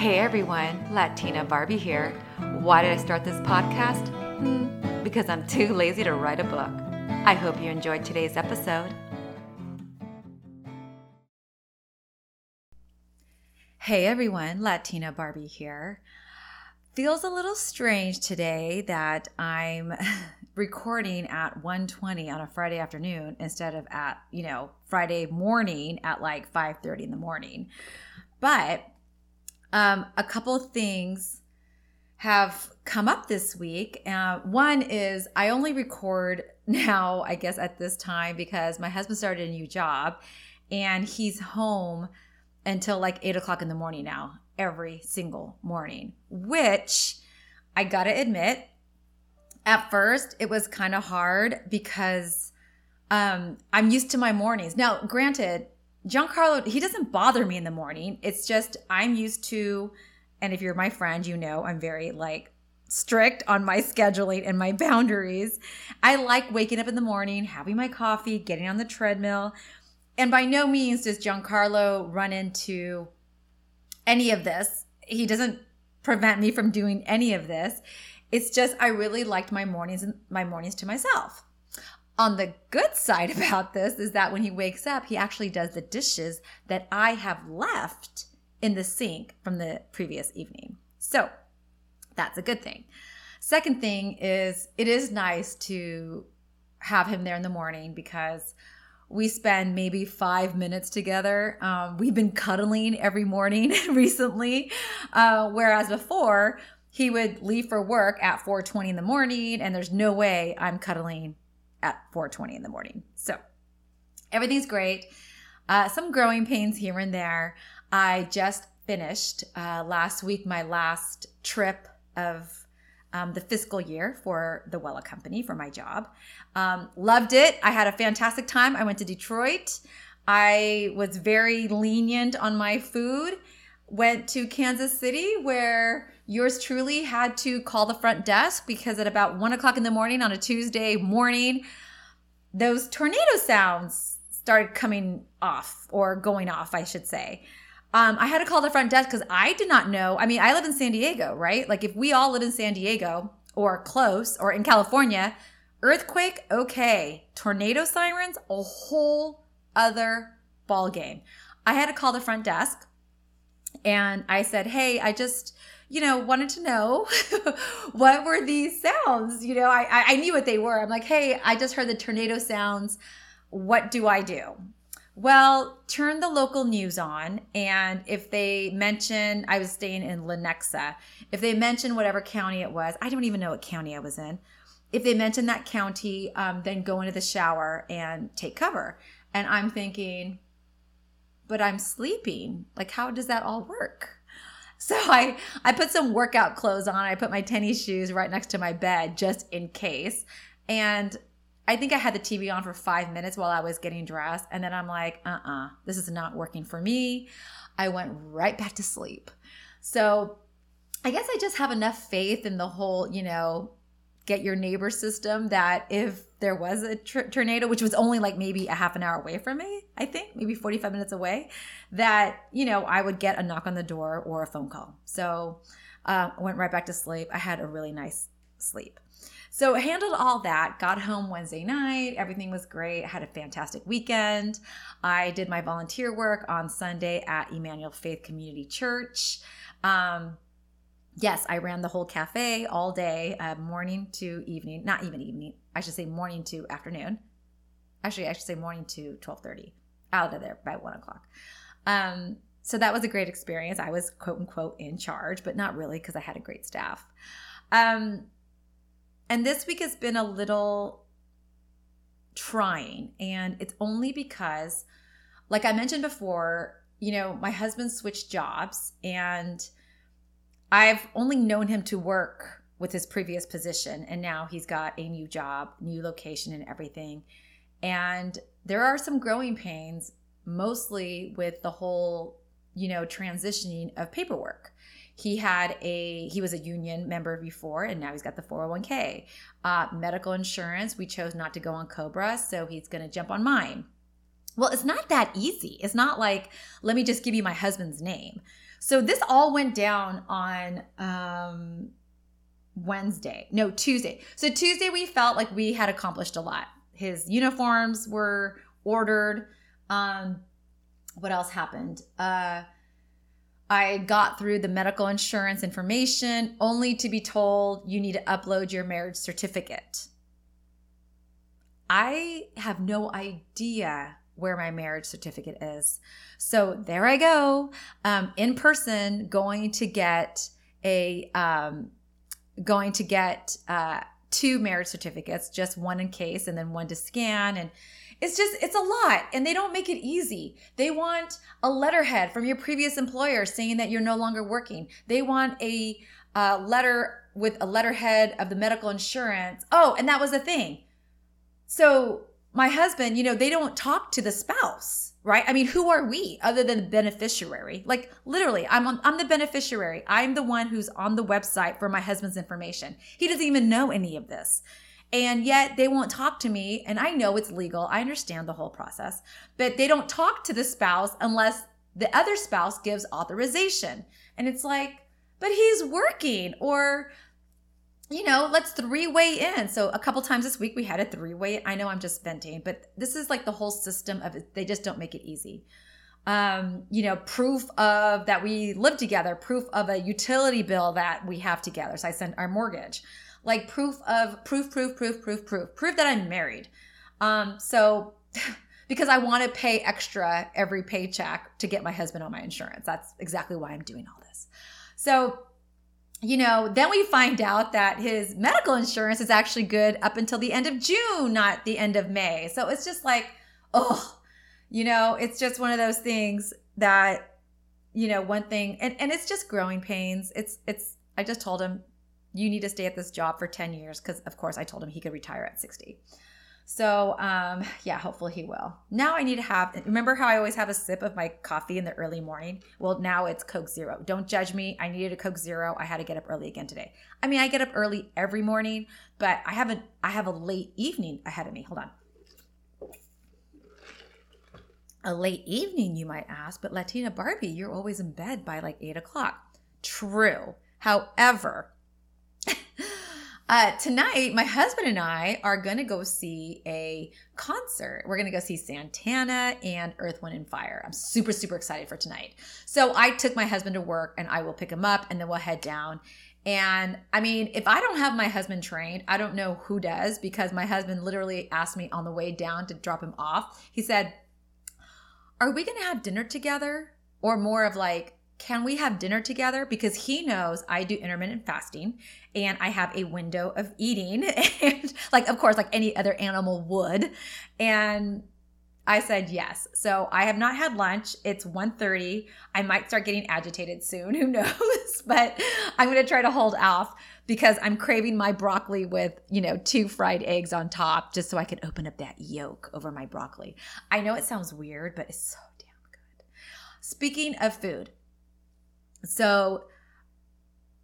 Hey everyone, Latina Barbie here. Why did I start this podcast? Hmm, because I'm too lazy to write a book. I hope you enjoyed today's episode. Hey everyone, Latina Barbie here. Feels a little strange today that I'm recording at 1:20 on a Friday afternoon instead of at, you know, Friday morning at like 5:30 in the morning. But um, a couple things have come up this week. Uh, one is I only record now, I guess, at this time because my husband started a new job and he's home until like eight o'clock in the morning now, every single morning, which I gotta admit, at first it was kind of hard because um, I'm used to my mornings. Now, granted, Giancarlo, he doesn't bother me in the morning. It's just I'm used to, and if you're my friend, you know I'm very like strict on my scheduling and my boundaries. I like waking up in the morning, having my coffee, getting on the treadmill. And by no means does Giancarlo run into any of this. He doesn't prevent me from doing any of this. It's just I really liked my mornings and my mornings to myself. On the good side about this is that when he wakes up, he actually does the dishes that I have left in the sink from the previous evening. So that's a good thing. Second thing is it is nice to have him there in the morning because we spend maybe five minutes together. Um, we've been cuddling every morning recently, uh, whereas before he would leave for work at 4:20 in the morning, and there's no way I'm cuddling at 4:20 in the morning. So everything's great. Uh, some growing pains here and there. I just finished uh, last week my last trip of um, the fiscal year for the Wella Company for my job. Um, loved it. I had a fantastic time. I went to Detroit. I was very lenient on my food. Went to Kansas City where yours truly had to call the front desk because at about one o'clock in the morning on a Tuesday morning, those tornado sounds started coming off or going off, I should say. Um, I had to call the front desk because I did not know. I mean, I live in San Diego, right? Like, if we all live in San Diego or close or in California, earthquake, okay. Tornado sirens, a whole other ball game. I had to call the front desk and I said, Hey, I just, you know, wanted to know what were these sounds. You know, I, I knew what they were. I'm like, hey, I just heard the tornado sounds. What do I do? Well, turn the local news on, and if they mention, I was staying in Lenexa, if they mention whatever county it was, I don't even know what county I was in. If they mention that county, um, then go into the shower and take cover. And I'm thinking, but I'm sleeping. Like, how does that all work? So I I put some workout clothes on. I put my tennis shoes right next to my bed just in case. And I think I had the TV on for five minutes while I was getting dressed. And then I'm like, uh uh this is not working for me. I went right back to sleep. So I guess I just have enough faith in the whole, you know, get your neighbor system that if there was a tr- tornado, which was only like maybe a half an hour away from me, I think, maybe 45 minutes away, that, you know, I would get a knock on the door or a phone call. So uh, I went right back to sleep. I had a really nice sleep. So handled all that, got home Wednesday night. Everything was great. I had a fantastic weekend. I did my volunteer work on Sunday at Emmanuel Faith Community Church. Um, yes, I ran the whole cafe all day, uh, morning to evening. Not even evening. I should say morning to afternoon. Actually, I should say morning to twelve thirty. Out of there by one o'clock. Um, so that was a great experience. I was quote unquote in charge, but not really because I had a great staff. Um, and this week has been a little trying, and it's only because, like I mentioned before, you know, my husband switched jobs and I've only known him to work with his previous position, and now he's got a new job, new location, and everything. And there are some growing pains, mostly with the whole, you know, transitioning of paperwork. He had a he was a union member before, and now he's got the 401k. Uh, medical insurance, we chose not to go on Cobra, so he's going to jump on mine. Well, it's not that easy. It's not like let me just give you my husband's name So this all went down on um, Wednesday, no, Tuesday. So Tuesday, we felt like we had accomplished a lot. His uniforms were ordered. Um, what else happened? Uh, I got through the medical insurance information only to be told you need to upload your marriage certificate. I have no idea where my marriage certificate is. So there I go, um, in person, going to get a um, going to get uh, two marriage certificates, just one in case, and then one to scan. And it's just it's a lot and they don't make it easy. They want a letterhead from your previous employer saying that you're no longer working. They want a uh, letter with a letterhead of the medical insurance. Oh and that was the thing. So my husband you know they don't talk to the spouse right? I mean who are we other than the beneficiary? Like literally i'm on, i'm the beneficiary. I'm the one who's on the website for my husband's information. He doesn't even know any of this. And yet they won't talk to me. And I know it's legal, I understand the whole process, but they don't talk to the spouse unless the other spouse gives authorization. And it's like, but he's working, or you know, let's three way in. So a couple times this week we had a three way. I know I'm just venting, but this is like the whole system of. They just don't make it easy. Um, you know, proof of that we live together, proof of a utility bill that we have together. So I sent our mortgage like proof of proof, proof, proof, proof, proof, proof that I'm married. Um, so because I want to pay extra every paycheck to get my husband on my insurance. That's exactly why I'm doing all this. So, you know, then we find out that his medical insurance is actually good up until the end of June, not the end of May. So it's just like, oh, you know, it's just one of those things that, you know, one thing, and, and it's just growing pains. It's, it's, I just told him, you need to stay at this job for 10 years because of course i told him he could retire at 60 so um yeah hopefully he will. Now i need to have remember how i always have a sip of my coffee in the early morning? Well now it's coke zero. Don't judge me. I needed a coke zero. I had to get up early again today. I mean i get up early every morning but i haven't i have a late evening ahead of me. Hold on. A late evening you might ask but latina barbie you're always in bed by like eight o'clock. True. However uh, tonight, my husband and I are going to go see a concert. We're going to go see Santana and Earth, Wind, and Fire. I'm super, super excited for tonight. So I took my husband to work and I will pick him up and then we'll head down. And I mean, if I don't have my husband trained, I don't know who does because my husband literally asked me on the way down to drop him off. He said, Are we going to have dinner together? Or more of like, can we have dinner together? Because he knows I do intermittent fasting and I have a window of eating and like of course like any other animal would. And I said yes. So I have not had lunch. It's 1:30. I might start getting agitated soon, who knows? but I'm going to try to hold off because I'm craving my broccoli with, you know, two fried eggs on top just so I can open up that yolk over my broccoli. I know it sounds weird, but it's so damn good. Speaking of food, so,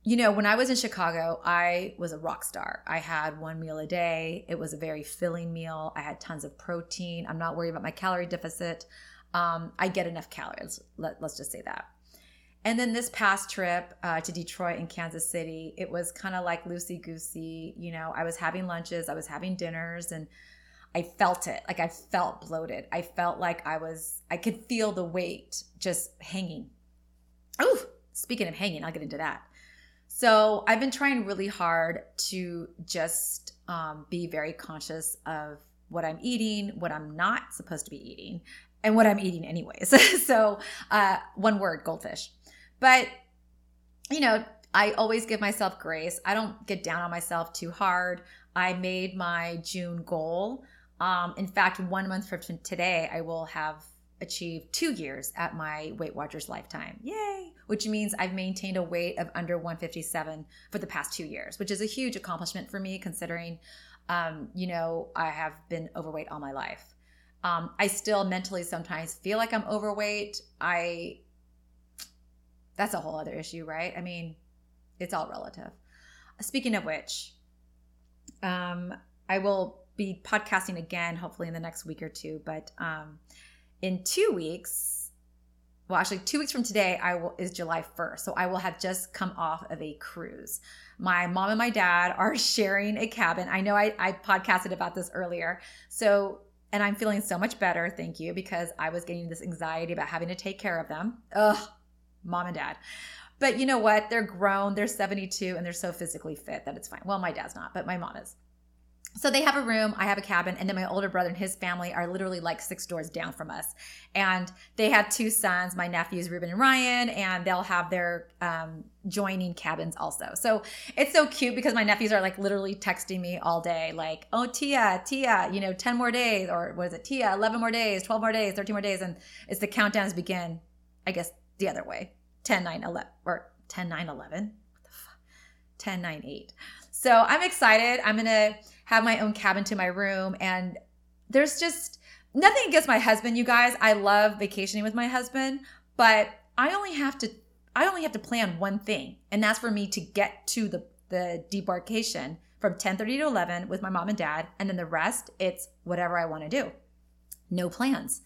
you know, when I was in Chicago, I was a rock star. I had one meal a day. It was a very filling meal. I had tons of protein. I'm not worried about my calorie deficit. Um, I get enough calories. Let, us just say that. And then this past trip uh, to Detroit and Kansas City, it was kind of like loosey goosey. You know, I was having lunches, I was having dinners, and I felt it. Like I felt bloated. I felt like I was, I could feel the weight just hanging. Ooh, Speaking of hanging, I'll get into that. So I've been trying really hard to just um, be very conscious of what I'm eating, what I'm not supposed to be eating, and what I'm eating anyways. so uh, one word, goldfish. But you know, I always give myself grace. I don't get down on myself too hard. I made my June goal. Um, in fact, one month from today, I will have achieved two years at my Weight Watchers lifetime. Yay! which means I've maintained a weight of under 157 for the past two years, which is a huge accomplishment for me considering, um, you know, I have been overweight all my life. Um, I still mentally sometimes feel like I'm overweight. I, that's a whole other issue, right? I mean, it's all relative. Speaking of which, um, I will be podcasting again, hopefully in the next week or two. But um, in two weeks, well, actually, two weeks from today, I will is July 1st. So I will have just come off of a cruise. My mom and my dad are sharing a cabin. I know I, I podcasted about this earlier. So, and I'm feeling so much better, thank you, because I was getting this anxiety about having to take care of them. Ugh, mom and dad. But you know what? They're grown, they're 72, and they're so physically fit that it's fine. Well, my dad's not, but my mom is. So they have a room, I have a cabin, and then my older brother and his family are literally like six doors down from us. And they have two sons, my nephews Ruben and Ryan, and they'll have their um, joining cabins also. So it's so cute because my nephews are like literally texting me all day, like, "Oh Tia, Tia, you know, ten more days, or what is it, Tia, eleven more days, twelve more days, thirteen more days," and it's the countdowns begin. I guess the other way, 10, 9, 11, or 10, 9, 11. What the fuck? 10, 9, 8. So I'm excited. I'm gonna have my own cabin to my room. And there's just nothing against my husband, you guys. I love vacationing with my husband, but I only have to I only have to plan one thing, and that's for me to get to the the debarkation from 10:30 to 11 with my mom and dad, and then the rest it's whatever I want to do. No plans.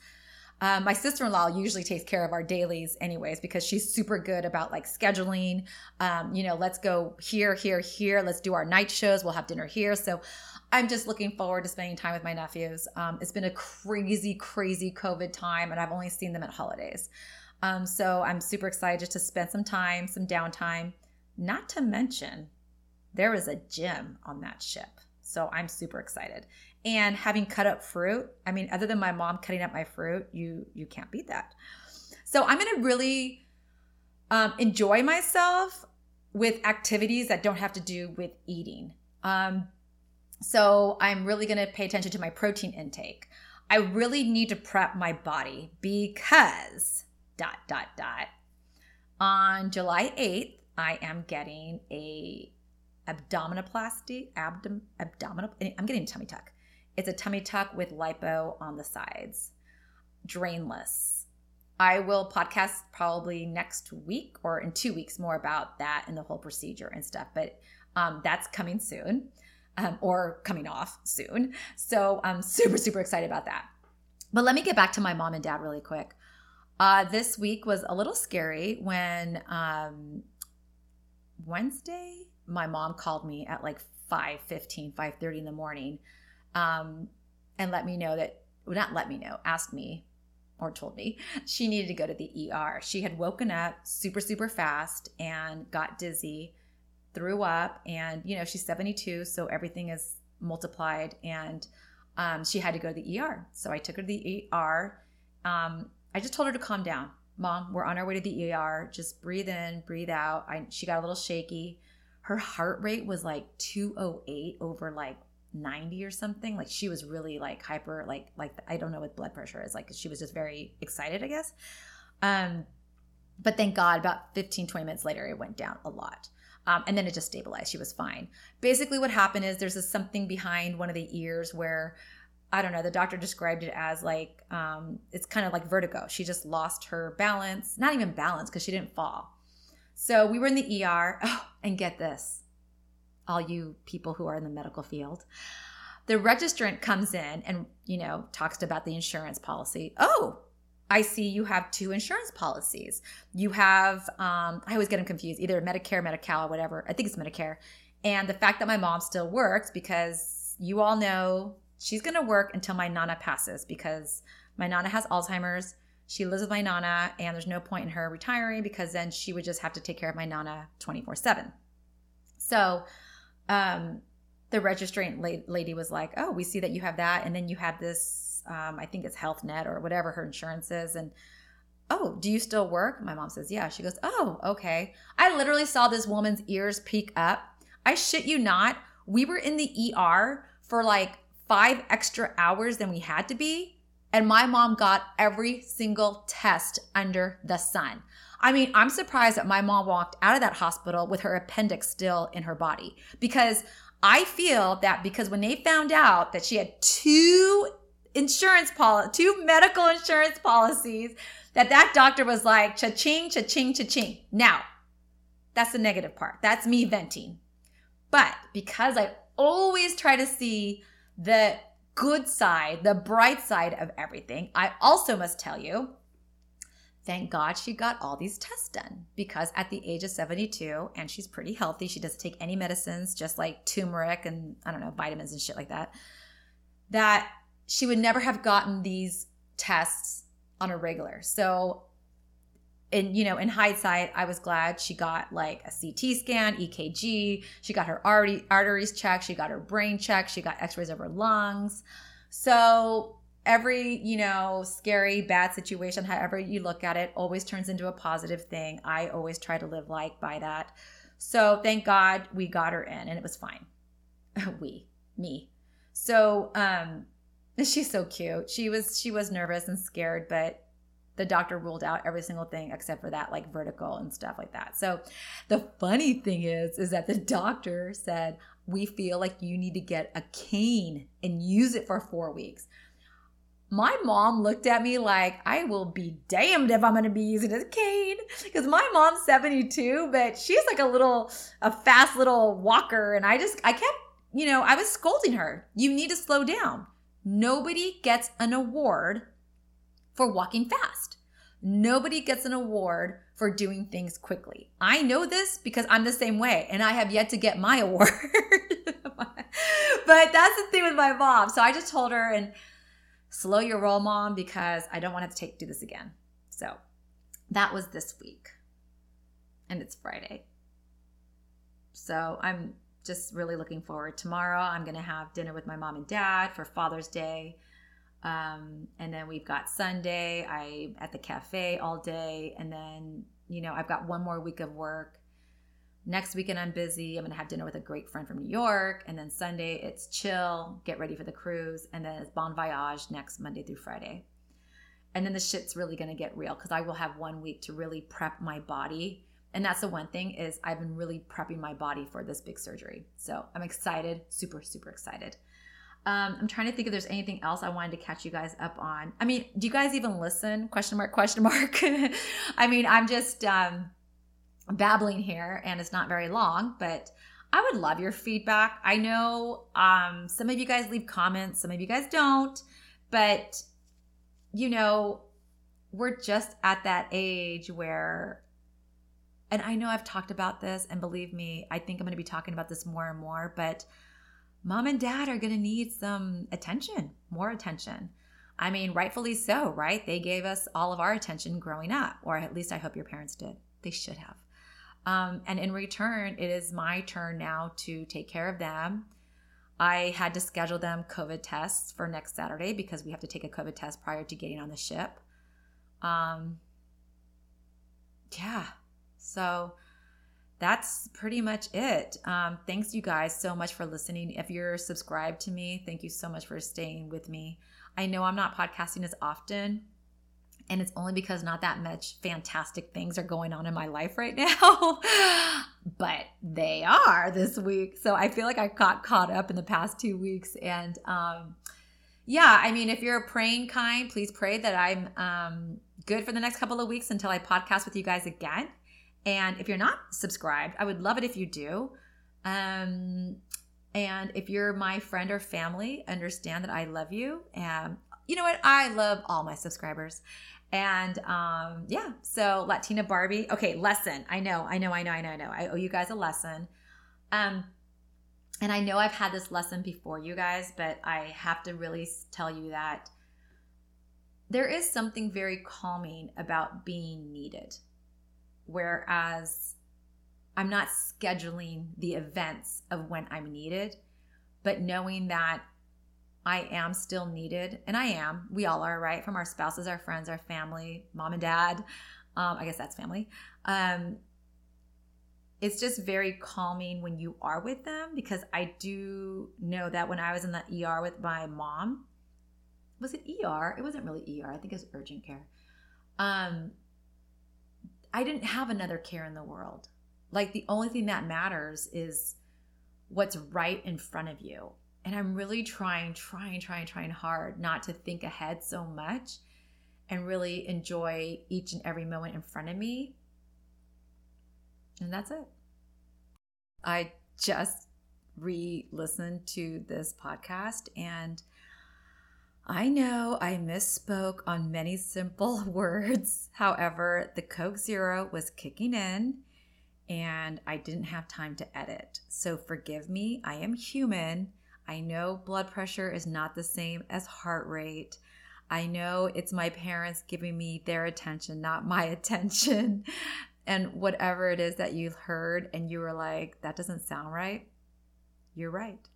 Um, my sister-in-law usually takes care of our dailies anyways because she's super good about like scheduling um, you know let's go here here here let's do our night shows we'll have dinner here so i'm just looking forward to spending time with my nephews. Um, it's been a crazy crazy covid time and i've only seen them at holidays. Um, so i'm super excited just to spend some time some downtime. Not to mention there is a gym on that ship so i'm super excited. And having cut up fruit i mean other than my mom cutting up my fruit you you can't beat that. So i'm to really um, enjoy myself with activities that don't have to do with eating. Um, so i'm really going to pay attention to my protein intake. I really need to prep my body because dot dot dot on july 8th i am getting a abdominoplasty abdom, abdominal i'm getting a tummy tuck. It's a tummy tuck with lipo on the sides, drainless. I will podcast probably next week or in two weeks more about that and the whole procedure and stuff, but um, that's coming soon um, or coming off soon. So I'm super, super excited about that. But let me get back to my mom and dad really quick. Uh, this week was a little scary when um, Wednesday, my mom called me at like 5 15, 5 30 in the morning um, and let me know that, well, not let me know, asked me or told me she needed to go to the ER. She had woken up super, super fast and got dizzy, threw up, and, you know, she's 72, so everything is multiplied. And um, she had to go to the ER. So I took her to the ER. Um, I just told her to calm down. Mom, we're on our way to the ER. Just breathe in, breathe out. I, she got a little shaky. Her heart rate was like 208 over like 90 or something like she was really like hyper like like i don't know what blood pressure is like she was just very excited i guess um but thank god about 15 20 minutes later it went down a lot um, and then it just stabilized. She was fine. Basically what happened is there's a something behind one of the ears where i don't know the doctor described it as like um, it's kind of like vertigo. She just lost her balance not even balance because she didn't fall. So we were in the er oh, and get this all you people who are in the medical field. The registrant comes in and, you know, talks about the insurance policy. Oh, I see you have two insurance policies. You have, um, I always get them confused, either Medicare, Medi-Cal, or whatever. I think it's Medicare. And the fact that my mom still works because you all know she's going to work until my Nana passes because my Nana has Alzheimer's. She lives with my Nana, and there's no point in her retiring because then she would just have to take care of my Nana 24 7. So um, the registrant lady was like, "Oh, we see that you have that, and then you have this. Um, I think it's Health Net or whatever her insurance is, and." Oh, do you still work? My mom says, Yeah. She goes, Oh, okay. I literally saw this woman's ears peek up. I shit you not. We were in the ER for like five extra hours than we had to be. And my mom got every single test under the sun. I mean, I'm surprised that my mom walked out of that hospital with her appendix still in her body because I feel that because when they found out that she had two insurance policy, two medical insurance policies, that that doctor was like cha-ching, cha-ching, cha-ching. Now, that's the negative part. That's me venting. But because I always try to see the good side, the bright side of everything, I also must tell you thank God she got all these tests done because at the age of 72, and she's pretty healthy, she doesn't take any medicines, just like turmeric and I don't know, vitamins and shit like that, that she would never have gotten these tests on a regular. So, in you know, in hindsight, I was glad she got like a CT scan, EKG. She got her arteries checked. She got her brain checked. She got X-rays of her lungs. So every you know scary bad situation however you look at it always turns into a positive thing i always try to live like by that so thank god we got her in and it was fine we me so um she's so cute she was she was nervous and scared but the doctor ruled out every single thing except for that like vertical and stuff like that. So the funny thing is is that the doctor said we feel like you need to get a cane and use it for 4 weeks. My mom looked at me like I will be damned if I'm going to be using a cane because my mom's 72 but she's like a little a fast little walker and I just I kept you know, I was scolding her. You need to slow down. Nobody gets an award for walking fast. Nobody gets an award for doing things quickly. I know this because I'm the same way and I have yet to get my award. but that's the thing with my mom. So I just told her and slow your roll mom because I don't want to have to take do this again. So that was this week. And it's Friday. So I'm just really looking forward. Tomorrow I'm going to have dinner with my mom and dad for Father's Day. Um, and then we've got Sunday, I at the cafe all day, and then you know I've got one more week of work. Next weekend I'm busy. I'm gonna have dinner with a great friend from New York, and then Sunday it's chill, get ready for the cruise, and then it's bon voyage next Monday through Friday. And then the shit's really gonna get real because I will have one week to really prep my body. And that's the one thing is I've been really prepping my body for this big surgery. So I'm excited, super, super excited. Um, I'm trying to think if there's anything else I wanted to catch you guys up on. I mean, do you guys even listen? Question mark, question mark. I mean, I'm just um, babbling here and it's not very long, but I would love your feedback. I know um, some of you guys leave comments, some of you guys don't, but you know, we're just at that age where, and I know I've talked about this, and believe me, I think I'm going to be talking about this more and more, but mom and dad are going to need some attention, more attention. I mean, rightfully so, right? They gave us all of our attention growing up, or at least I hope your parents did. They should have. Um, and in return, it is my turn now to take care of them. I had to schedule them COVID tests for next Saturday because we have to take a COVID test prior to getting on the ship. Um, yeah. So that's pretty much it. Um, thanks, you guys, so much for listening. If you're subscribed to me, thank you so much for staying with me. I know I'm not podcasting as often, and it's only because not that much fantastic things are going on in my life right now, but they are this week. So I feel like I got caught up in the past two weeks. And um, yeah, I mean, if you're praying kind, please pray that I'm um, good for the next couple of weeks until I podcast with you guys again. And if you're not subscribed, I would love it if you do. Um, and if you're my friend or family, understand that I love you. And you know what? I love all my subscribers. And um, yeah, so Latina Barbie. Okay, lesson. I know, I know, I know, I know, I know. I owe you guys a lesson. Um, and I know I've had this lesson before, you guys, but I have to really tell you that there is something very calming about being needed. Whereas I'm not scheduling the events of when I'm needed, but knowing that I am still needed, and I am. We all are, right? From our spouses, our friends, our family, mom and dad. Um, I guess that's family. Um, it's just very calming when you are with them because I do know that when I was in the ER with my mom, was it ER? It wasn't really ER. I think it was urgent care. Um, I didn't have another care in the world. Like the only thing that matters is what's right in front of you. And I'm really trying, trying, trying, trying hard not to think ahead so much and really enjoy each and every moment in front of me. And that's it. I just re listened to this podcast and I know I misspoke on many simple words. However, the Coke Zero was kicking in and I didn't have time to edit. So forgive me, I am human. I know blood pressure is not the same as heart rate. I know it's my parents giving me their attention, not my attention. And whatever it is that you've heard and you were like, that doesn't sound right, you're right.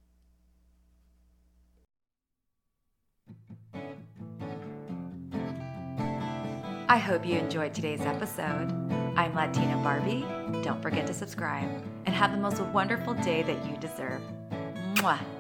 I hope you enjoyed today's episode. I'm Latina Barbie. Don't forget to subscribe and have the most wonderful day that you deserve. Mwah.